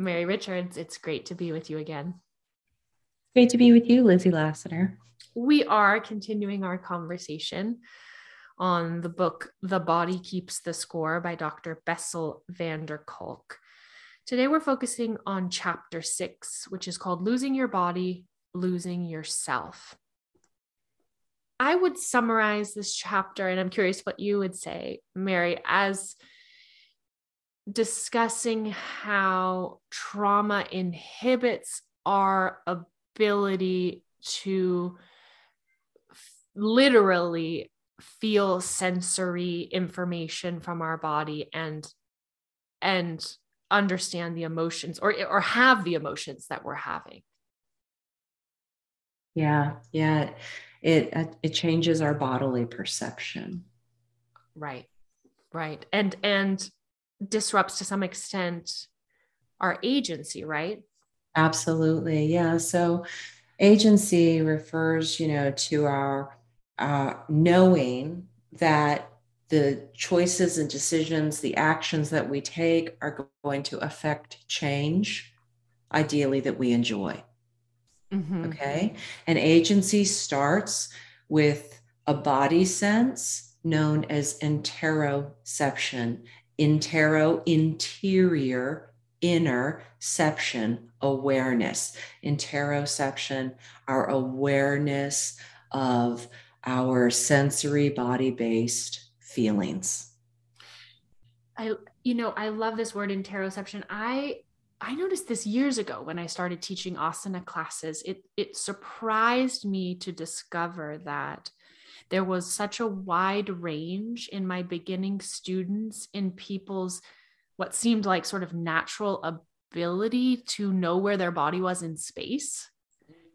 Mary Richards, it's great to be with you again. Great to be with you, Lizzie Lasater. We are continuing our conversation on the book The Body Keeps the Score by Dr. Bessel van der Kolk. Today we're focusing on chapter six, which is called Losing Your Body, Losing Yourself. I would summarize this chapter, and I'm curious what you would say, Mary, as discussing how trauma inhibits our ability to f- literally feel sensory information from our body and and understand the emotions or or have the emotions that we're having. Yeah yeah. It uh, it changes our bodily perception. Right right. And and disrupts to some extent our agency right absolutely yeah so agency refers you know to our uh, knowing that the choices and decisions the actions that we take are going to affect change ideally that we enjoy Mm-hmm. Okay. And agency starts with a body sense known as interoception. Intero, interior, inner, innerception, awareness. Interoception, our awareness of our sensory body based feelings. I, you know, I love this word interoception. I I noticed this years ago when I started teaching asana classes. It it surprised me to discover that there was such a wide range in my beginning students in people's what seemed like sort of natural ability to know where their body was in space.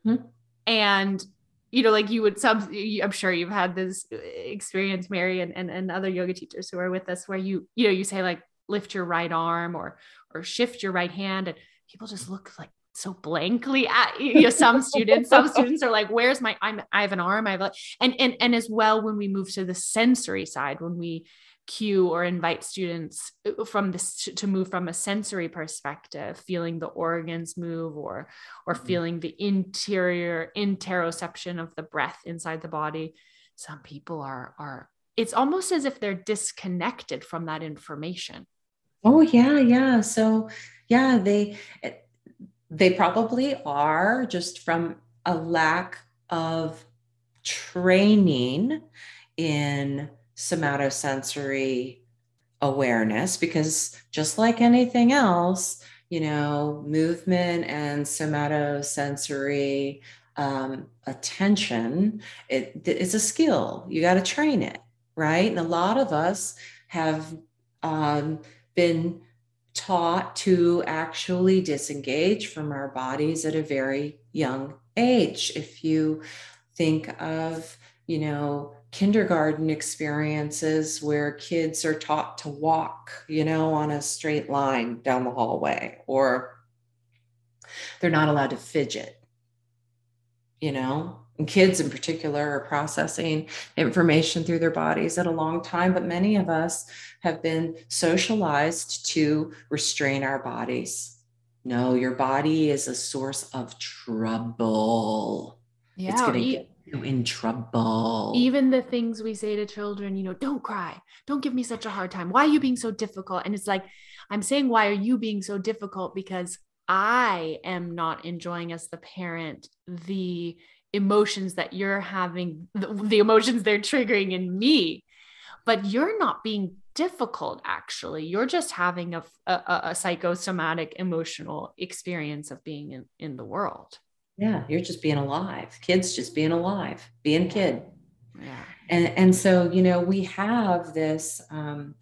Mm-hmm. And you know, like you would sub, I'm sure you've had this experience, Mary, and, and and other yoga teachers who are with us where you, you know, you say like lift your right arm or or shift your right hand and people just look like so blankly at you know some students some students are like where's my I'm, i have an arm i have a and and and as well when we move to the sensory side when we cue or invite students uh, from this to move from a sensory perspective feeling the organs move or or mm-hmm. feeling the interior interoception of the breath inside the body some people are are it's almost as if they're disconnected from that information Oh yeah, yeah. So yeah, they they probably are just from a lack of training in somatosensory awareness because just like anything else, you know, movement and somatosensory um, attention, it, it's a skill. You got to train it, right? And a lot of us have um, been taught to actually disengage from our bodies at a very young age. If you think of, you know, kindergarten experiences where kids are taught to walk, you know, on a straight line down the hallway, or they're not allowed to fidget, you know, and kids in particular are processing information through their bodies at a long time, but many of us have been socialized to restrain our bodies. No, your body is a source of trouble. Yeah, it's going to get you in trouble. Even the things we say to children, you know, don't cry, don't give me such a hard time. Why are you being so difficult? And it's like, I'm saying, why are you being so difficult? Because I am not enjoying as the parent the emotions that you're having, the, the emotions they're triggering in me. But you're not being difficult, actually. You're just having a, a, a psychosomatic emotional experience of being in, in the world. Yeah, you're just being alive. Kids just being alive, being a kid. Yeah. And, and so, you know, we have this um,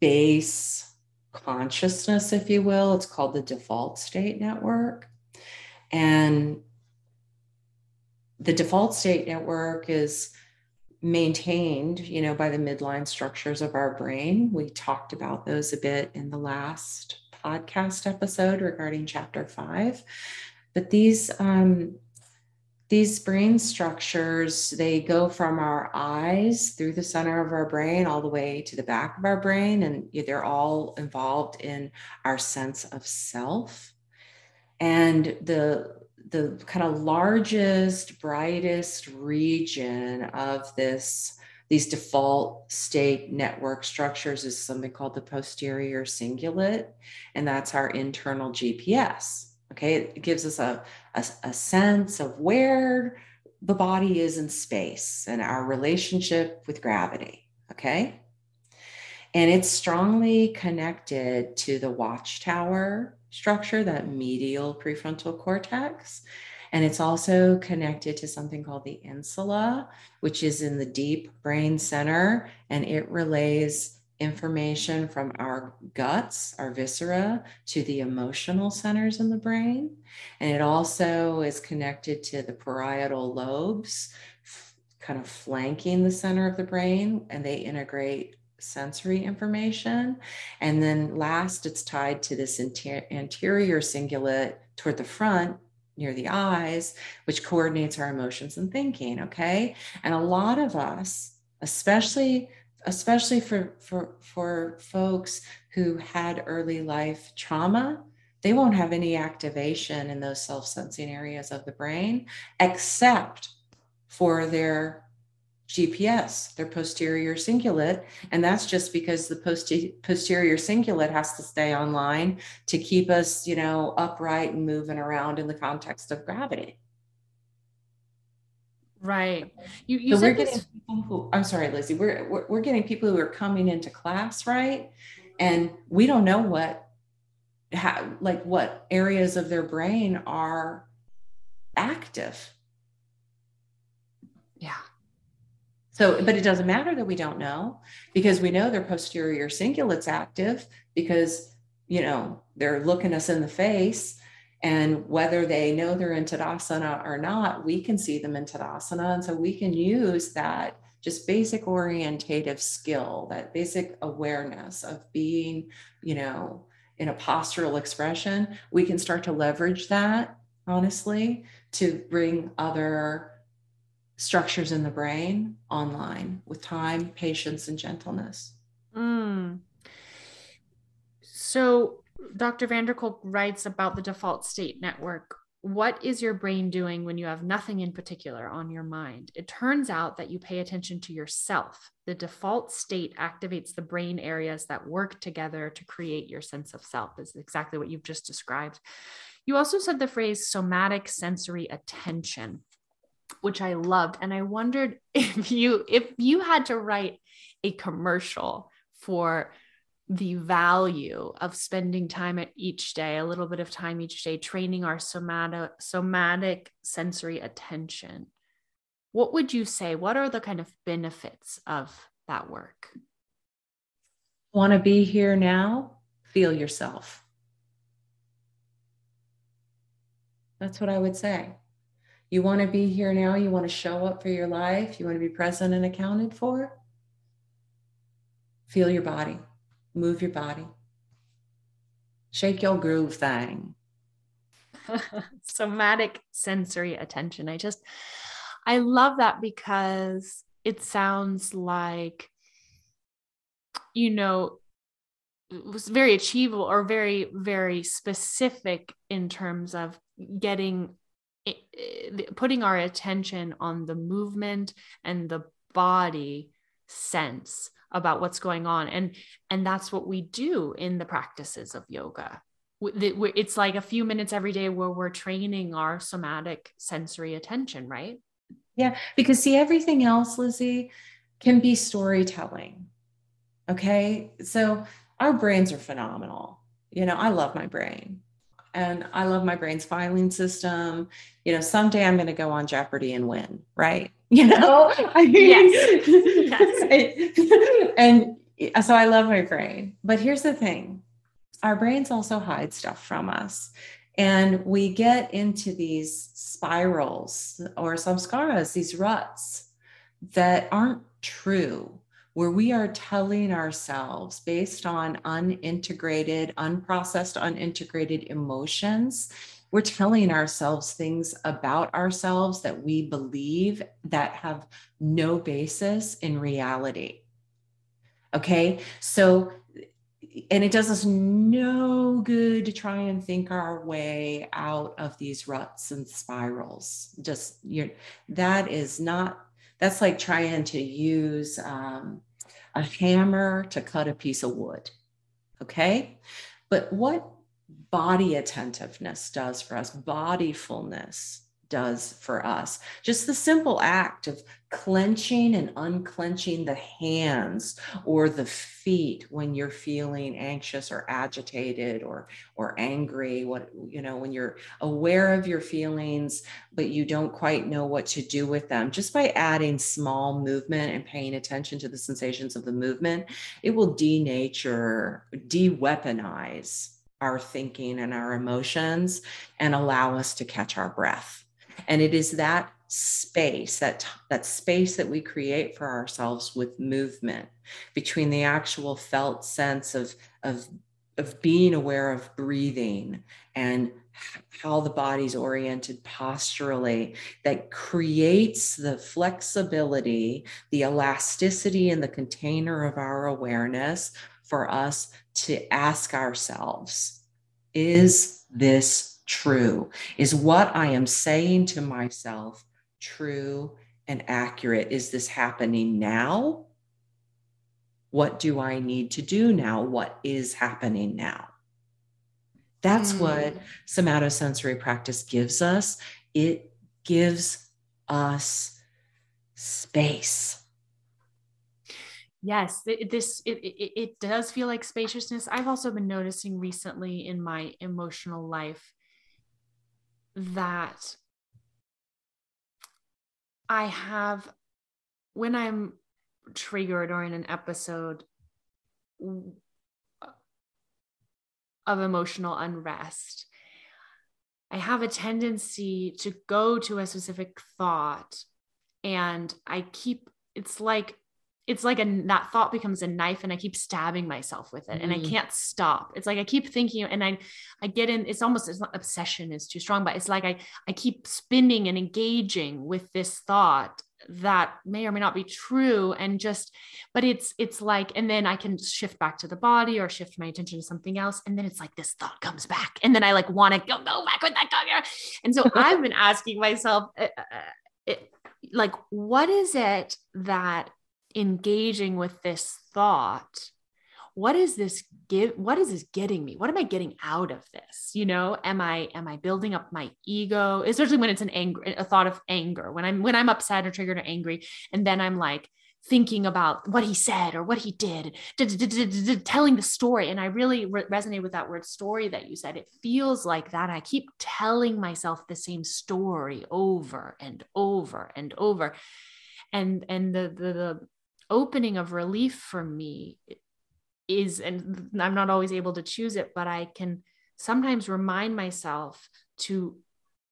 base consciousness, if you will. It's called the default state network. And the default state network is maintained you know by the midline structures of our brain. We talked about those a bit in the last podcast episode regarding chapter five. But these um, these brain structures they go from our eyes through the center of our brain all the way to the back of our brain and they're all involved in our sense of self. And the the kind of largest, brightest region of this these default state network structures is something called the posterior cingulate, and that's our internal GPS. Okay, it gives us a, a, a sense of where the body is in space and our relationship with gravity. Okay. And it's strongly connected to the watchtower structure, that medial prefrontal cortex. And it's also connected to something called the insula, which is in the deep brain center, and it relays information from our guts, our viscera, to the emotional centers in the brain. And it also is connected to the parietal lobes, kind of flanking the center of the brain, and they integrate sensory information. And then last, it's tied to this anterior cingulate toward the front near the eyes, which coordinates our emotions and thinking. Okay. And a lot of us, especially especially for for for folks who had early life trauma they won't have any activation in those self-sensing areas of the brain except for their GPS, their posterior cingulate. And that's just because the post- posterior cingulate has to stay online to keep us, you know, upright and moving around in the context of gravity. Right. You, you so we're getting this- people who, I'm sorry, Lizzie, we're, we're, we're getting people who are coming into class, right? And we don't know what, how, like what areas of their brain are active. Yeah. So, but it doesn't matter that we don't know because we know their posterior cingulate's active because, you know, they're looking us in the face. And whether they know they're in Tadasana or not, we can see them in Tadasana. And so we can use that just basic orientative skill, that basic awareness of being, you know, in a postural expression. We can start to leverage that, honestly, to bring other structures in the brain online with time, patience, and gentleness. Mm. So, Dr. van der Kolk writes about the default state network. What is your brain doing when you have nothing in particular on your mind? It turns out that you pay attention to yourself. The default state activates the brain areas that work together to create your sense of self, is exactly what you've just described. You also said the phrase somatic sensory attention which I loved. And I wondered if you if you had to write a commercial for the value of spending time at each day, a little bit of time each day, training our somatic somatic sensory attention. What would you say? What are the kind of benefits of that work? Want to be here now? Feel yourself. That's what I would say. You want to be here now. You want to show up for your life. You want to be present and accounted for. Feel your body, move your body, shake your groove thing. Somatic sensory attention. I just, I love that because it sounds like, you know, it was very achievable or very, very specific in terms of getting putting our attention on the movement and the body sense about what's going on. And and that's what we do in the practices of yoga. It's like a few minutes every day where we're training our somatic sensory attention right? Yeah because see everything else lizzie can be storytelling okay? So our brains are phenomenal. You know i love my brain and I love my brain's filing system. You know, someday I'm going to go on Jeopardy and win, right? You know, oh, I mean, yes. yes. and so I love my brain. But here's the thing our brains also hide stuff from us. And we get into these spirals or samskaras, these ruts that aren't true where we are telling ourselves based on unintegrated, unprocessed, unintegrated emotions. We're telling ourselves things about ourselves that we believe that have no basis in reality. Okay. So and it does us no good to try and think our way out of these ruts and spirals. Just you that is not that's like trying to use um, a hammer to cut a piece of wood. Okay. But what body attentiveness does for us, bodyfulness, does for us. Just the simple act of clenching and unclenching the hands or the feet when you're feeling anxious or agitated or or angry what you know when you're aware of your feelings but you don't quite know what to do with them just by adding small movement and paying attention to the sensations of the movement it will denature de-weaponize our thinking and our emotions and allow us to catch our breath and it is that space that that space that we create for ourselves with movement between the actual felt sense of of of being aware of breathing and how the body's oriented posturally that creates the flexibility, the elasticity in the container of our awareness for us to ask ourselves, is this true? Is what I am saying to myself true and accurate? Is this happening now? What do I need to do now? What is happening now? That's mm. what somatosensory practice gives us. It gives us space. Yes, this it, it, it does feel like spaciousness. I've also been noticing recently in my emotional life that I have when I'm triggered or in an episode of emotional unrest, I have a tendency to go to a specific thought and I keep it's like it's like a that thought becomes a knife and i keep stabbing myself with it mm. and i mm. can't stop it's like i keep thinking and i i get in it's almost it's not obsession is too strong but it's like i i keep spinning and engaging with this thought that may or may not be true and just but it's it's like and then i can shift back to the body or shift my attention to something else and then it's like this thought comes back and then i like want to go go back with that go and so i've been asking myself uh, uh, it, like what is it that engaging with this thought what is this give what is this getting me? What am i getting out of this? You know am i am i building up my ego? Especially when it's an anger a thought of anger. When i'm when i'm upset or triggered or angry and then i'm like thinking about what he said or what he did telling the story. And i really resonate with that word story that you said. It feels like that. I keep telling myself the same story over and over and over. And and the the, the opening of relief for me is and i'm not always able to choose it but i can sometimes remind myself to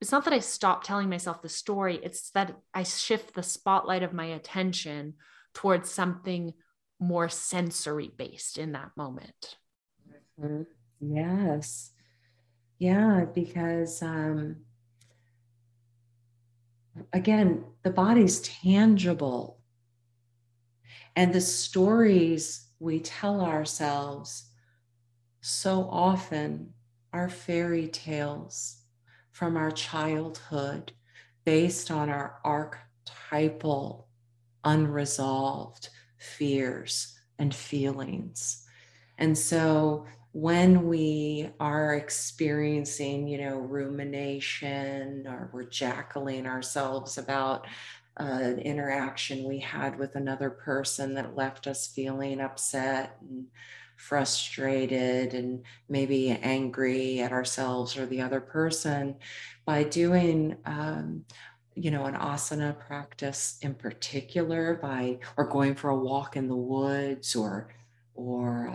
it's not that i stop telling myself the story it's that i shift the spotlight of my attention towards something more sensory based in that moment mm-hmm. yes yeah because um again the body's tangible and the stories we tell ourselves so often are fairy tales from our childhood based on our archetypal, unresolved fears and feelings. And so when we are experiencing, you know, rumination or we're jackling ourselves about an interaction we had with another person that left us feeling upset and frustrated and maybe angry at ourselves or the other person by doing um, you know an asana practice in particular by or going for a walk in the woods or or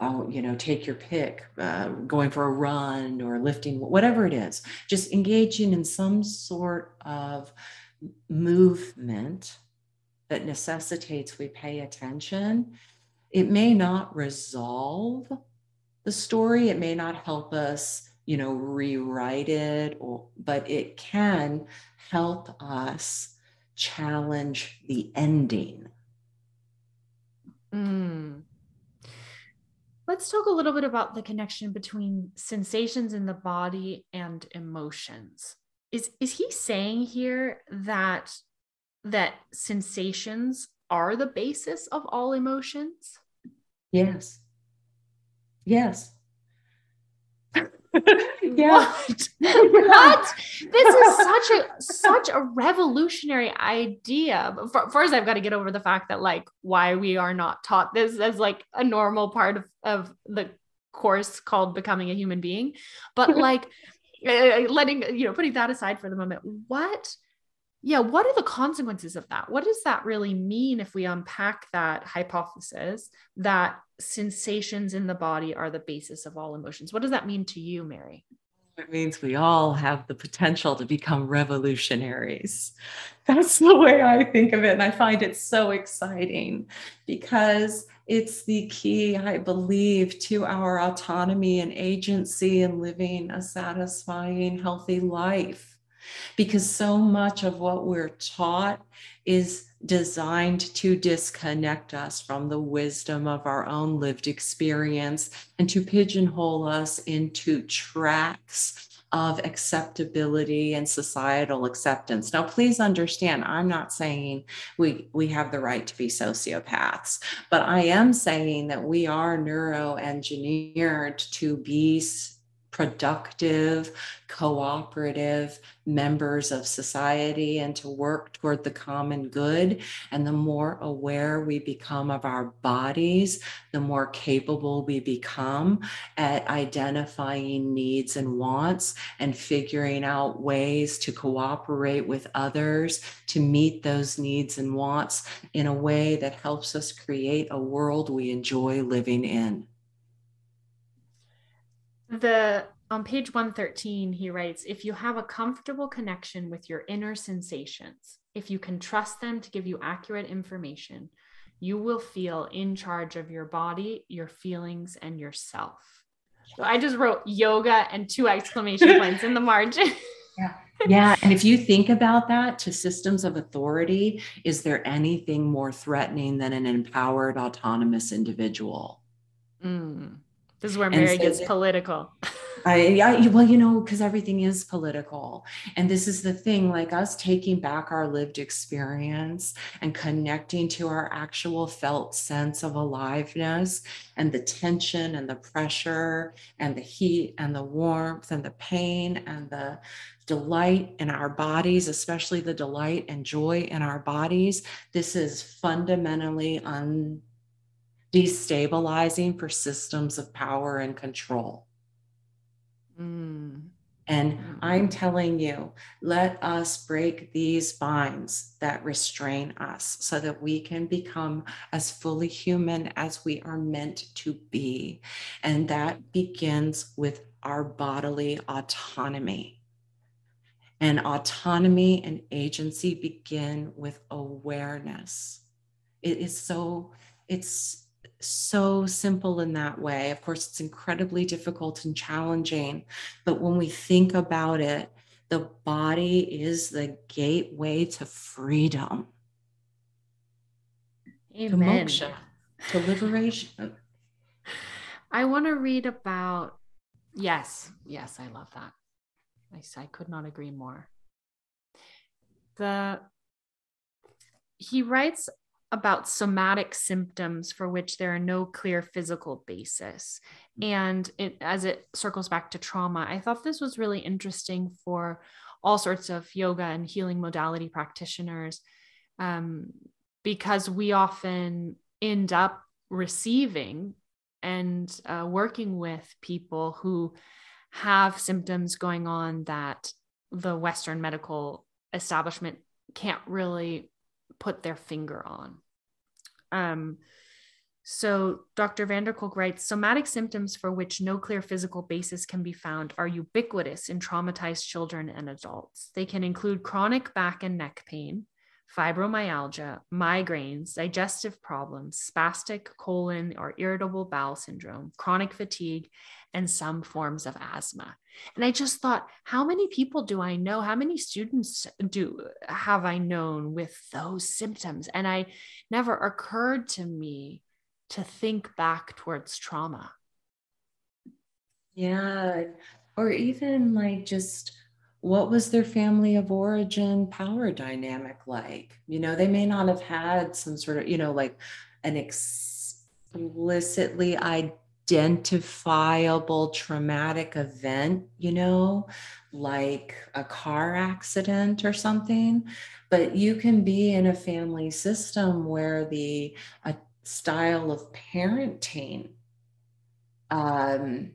I'll, you know, take your pick, uh, going for a run or lifting, whatever it is, just engaging in some sort of movement that necessitates we pay attention. It may not resolve the story, it may not help us, you know, rewrite it, or, but it can help us challenge the ending. Mm Let's talk a little bit about the connection between sensations in the body and emotions. Is is he saying here that that sensations are the basis of all emotions? Yes. Yes. yeah. What? what? This is such a such a revolutionary idea. But first, I've got to get over the fact that like why we are not taught this as like a normal part of, of the course called becoming a human being. But like eh, eh, letting you know, putting that aside for the moment, what yeah, what are the consequences of that? What does that really mean if we unpack that hypothesis that sensations in the body are the basis of all emotions? What does that mean to you, Mary? It means we all have the potential to become revolutionaries. That's the way I think of it. And I find it so exciting because it's the key, I believe, to our autonomy and agency and living a satisfying, healthy life because so much of what we're taught is designed to disconnect us from the wisdom of our own lived experience and to pigeonhole us into tracks of acceptability and societal acceptance. Now, please understand, I'm not saying we, we have the right to be sociopaths, but I am saying that we are neuroengineered to be productive, cooperative members of society and to work toward the common good. And the more aware we become of our bodies, the more capable we become at identifying needs and wants and figuring out ways to cooperate with others to meet those needs and wants in a way that helps us create a world we enjoy living in the on page 113 he writes if you have a comfortable connection with your inner sensations if you can trust them to give you accurate information you will feel in charge of your body your feelings and yourself. So i just wrote yoga and two exclamation points in the margin. Yeah. Yeah and if you think about that to systems of authority is there anything more threatening than an empowered autonomous individual? Mm. This is where Mary so gets political. I, I, well, you know, because everything is political. And this is the thing like us taking back our lived experience and connecting to our actual felt sense of aliveness and the tension and the pressure and the heat and the warmth and the pain and the delight in our bodies, especially the delight and joy in our bodies. This is fundamentally un destabilizing for systems of power and control. Mm. And mm. I'm telling you, let us break these binds that restrain us so that we can become as fully human as we are meant to be. And that begins with our bodily autonomy. And autonomy and agency begin with awareness. It is so, it's so simple in that way. Of course, it's incredibly difficult and challenging, but when we think about it, the body is the gateway to freedom, Amen. to moksha, to liberation. Oh. I want to read about, yes, yes, I love that. I, I could not agree more. The he writes about somatic symptoms for which there are no clear physical basis. Mm. And it, as it circles back to trauma, I thought this was really interesting for all sorts of yoga and healing modality practitioners um, because we often end up receiving and uh, working with people who have symptoms going on that the Western medical establishment can't really put their finger on. Um, so Dr. van der Kolk writes somatic symptoms for which no clear physical basis can be found are ubiquitous in traumatized children and adults. They can include chronic back and neck pain, fibromyalgia, migraines, digestive problems, spastic colon or irritable bowel syndrome, chronic fatigue, and some forms of asthma. And I just thought, how many people do I know? How many students do have I known with those symptoms? And I never occurred to me to think back towards trauma. Yeah. Or even like just what was their family of origin power dynamic like? You know, they may not have had some sort of, you know, like an explicitly identifiable traumatic event, you know, like a car accident or something. But you can be in a family system where the a style of parenting um,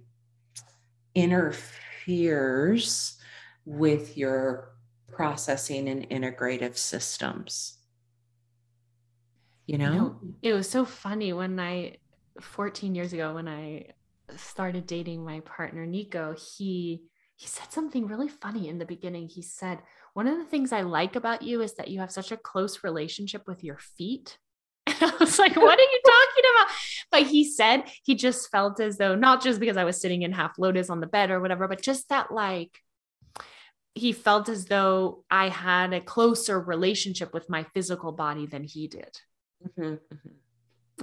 interferes with your processing and integrative systems. You know? you know? it was so funny when I, 14 years ago, when I started dating my partner, Nico, he, he said something really funny in the beginning. He said, One of the things I like about you is that you have such a close relationship with your feet. And I was like, What are you talking about? But he said he just felt as though, not just because I was sitting in half lotus on the bed or whatever, but just that like he felt as though I had a closer relationship with my physical body than he did. Mm-hmm, mm-hmm.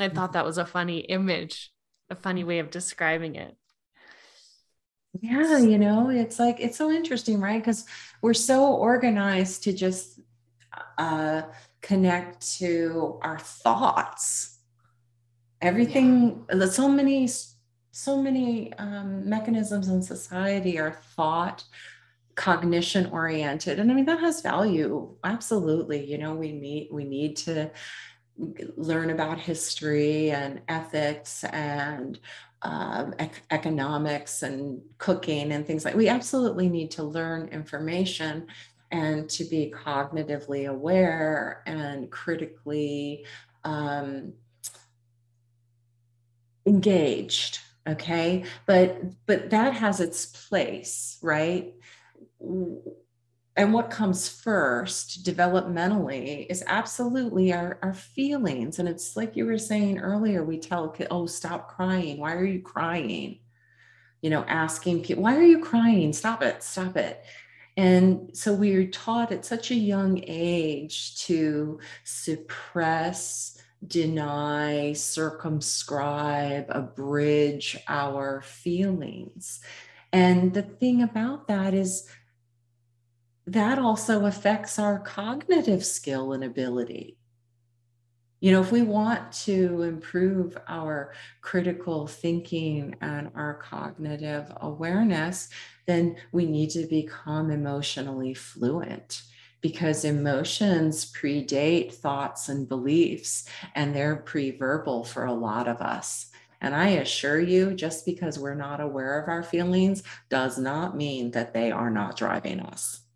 I thought that was a funny image, a funny way of describing it. Yeah, you know, it's like it's so interesting, right? Because we're so organized to just uh, connect to our thoughts. Everything, yeah. so many, so many um, mechanisms in society are thought cognition oriented and i mean that has value absolutely you know we meet we need to learn about history and ethics and um, ec- economics and cooking and things like we absolutely need to learn information and to be cognitively aware and critically um, engaged okay? But but that has its place right and what comes first developmentally is absolutely our, our feelings. And it's like you were saying earlier, we tell oh, stop crying. Why are you crying? You know, asking people, why are you crying? Stop it, stop it. And so we're taught at such a young age to suppress, deny, circumscribe, abridge our feelings. And the thing about that is, that also affects our cognitive skill and ability. You know, if we want to improve our critical thinking and our cognitive awareness, then we need to become emotionally fluent because emotions predate thoughts and beliefs, and they're pre verbal for a lot of us. And I assure you, just because we're not aware of our feelings does not mean that they are not driving us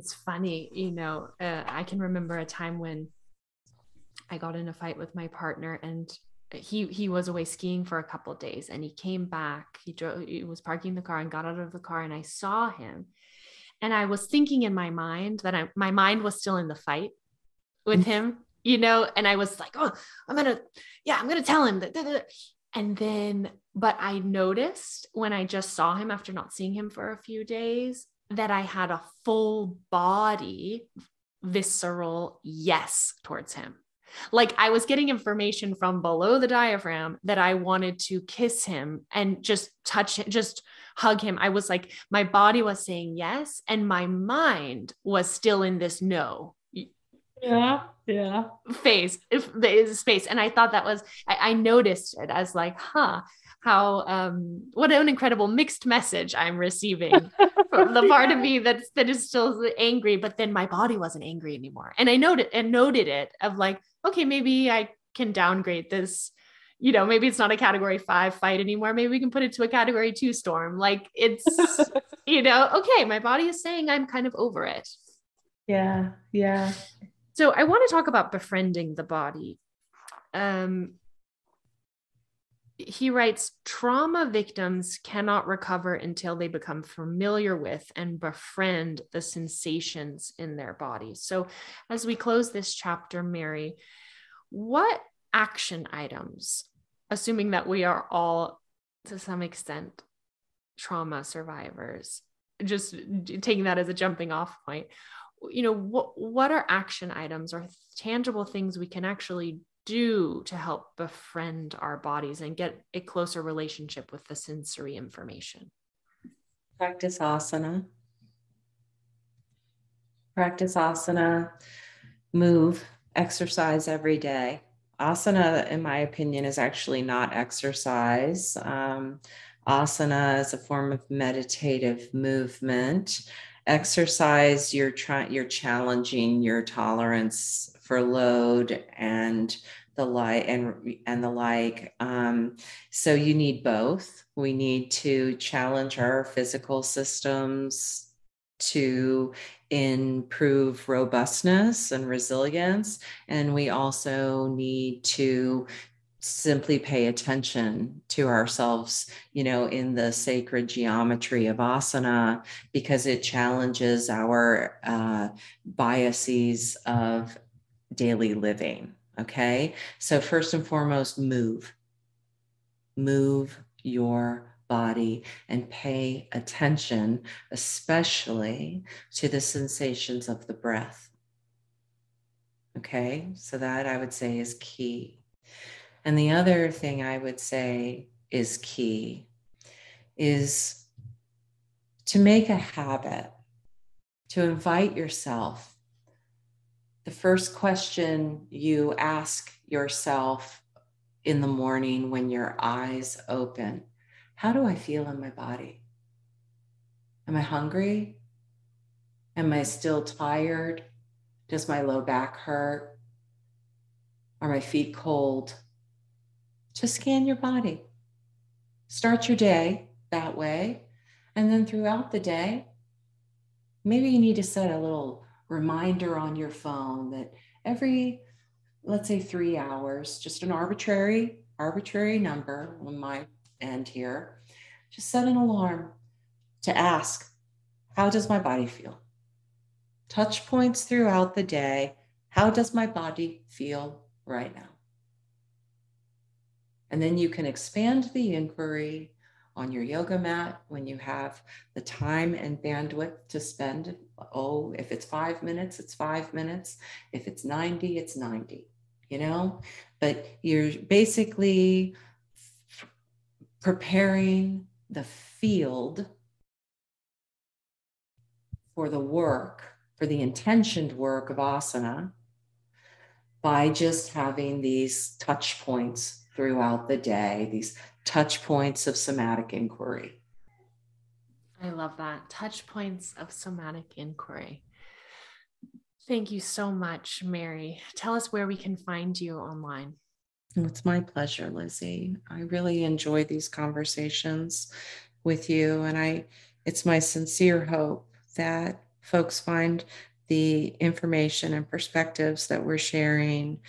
it's funny, you know, uh, I can remember a time when I got in a fight with my partner and he he was away skiing for a couple days and he came back he drove he was parking the car and got out of the car and I saw him. And I was thinking in my mind that I my mind was still in the fight with him you know and I was like oh I'm to yeah I'm to tell him that and then but I noticed when I just saw him after not seeing him for a few days that I had a full body visceral yes towards him. Like I was getting information from below the diaphragm that I wanted to kiss him and just touch it, just hug him. I was like, my body was saying yes, and my mind was still in this no. Yeah, yeah. Phase, if there is space. And I thought that was, I, I noticed it as like, huh, how um what an incredible mixed message I'm receiving from the part yeah. of me that's that is still angry, but then my body wasn't angry anymore. And I noted and noted it of like, okay, maybe I can downgrade this. You know, maybe it's not a category five fight anymore. Maybe we can put it to a category two storm. Like it's, you know, okay, my body is saying I'm kind of over it. Yeah. Yeah. So I want to talk about befriending the body. Um, he writes trauma victims cannot recover until they become familiar with and befriend the sensations in their bodies. So, as we close this chapter, Mary, what action items, assuming that we are all to some extent trauma survivors, just taking that as a jumping off point, you know, what, what are action items or tangible things we can actually do to help befriend our bodies and get a closer relationship with the sensory information? Practice asana. Practice asana, move, exercise every day. Asana, in my opinion, is actually not exercise. Um, asana is a form of meditative movement. Exercise, you're trying, you're challenging your tolerance for load and the like and and the like um, so you need both. We need to challenge our physical systems to improve robustness and resilience and we also need to simply pay attention to ourselves, you know, in the sacred geometry of asana, because it challenges our uh, biases of daily living. Okay. So, first and foremost, move. Move your body and pay attention, especially to the sensations of the breath. Okay. So, that I would say is key. And the other thing I would say is key is to make a habit, to invite yourself the first question you ask yourself in the morning when your eyes open how do I feel in my body? Am I hungry? Am I still tired? Does my low back hurt? Are my feet cold? Just scan your body. Start your day that way. And then throughout the day, maybe you need to set a little reminder on your phone that every, let's say, three hours, just an arbitrary, arbitrary number on my end here, just set an alarm to ask, how does my body feel? Touch points throughout the day. How does my body feel right now? And then you can expand the inquiry on your yoga mat when you have the time and bandwidth to spend. Oh, if it's five minutes, it's five minutes. If it's 90, it's 90, you know? But you're basically preparing the field for the work, for the intentioned work of asana by just having these touch points throughout the day, these touch points of somatic inquiry. I love that. Touch points of somatic inquiry. Thank you so much, Mary. Tell us where we can find you online. It's my pleasure, Lizzie. I really enjoy these conversations with you. And I it's my sincere hope that folks find the information and perspectives that we're sharing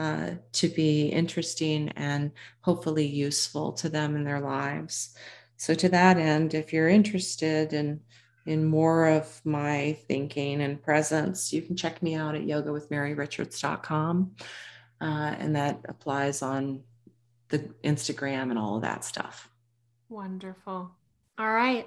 uh, to be interesting and hopefully useful to them in their lives. So, to that end, if you're interested in in more of my thinking and presence, you can check me out at yogawithmaryrichards.com. Uh, and that applies on the Instagram and all of that stuff. Wonderful. All right.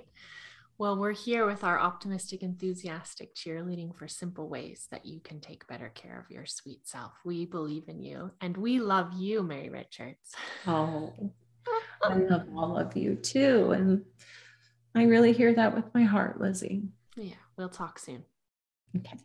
Well, we're here with our optimistic, enthusiastic cheerleading for simple ways that you can take better care of your sweet self. We believe in you and we love you, Mary Richards. Oh, I love all of you too. And I really hear that with my heart, Lizzie. Yeah, we'll talk soon. Okay.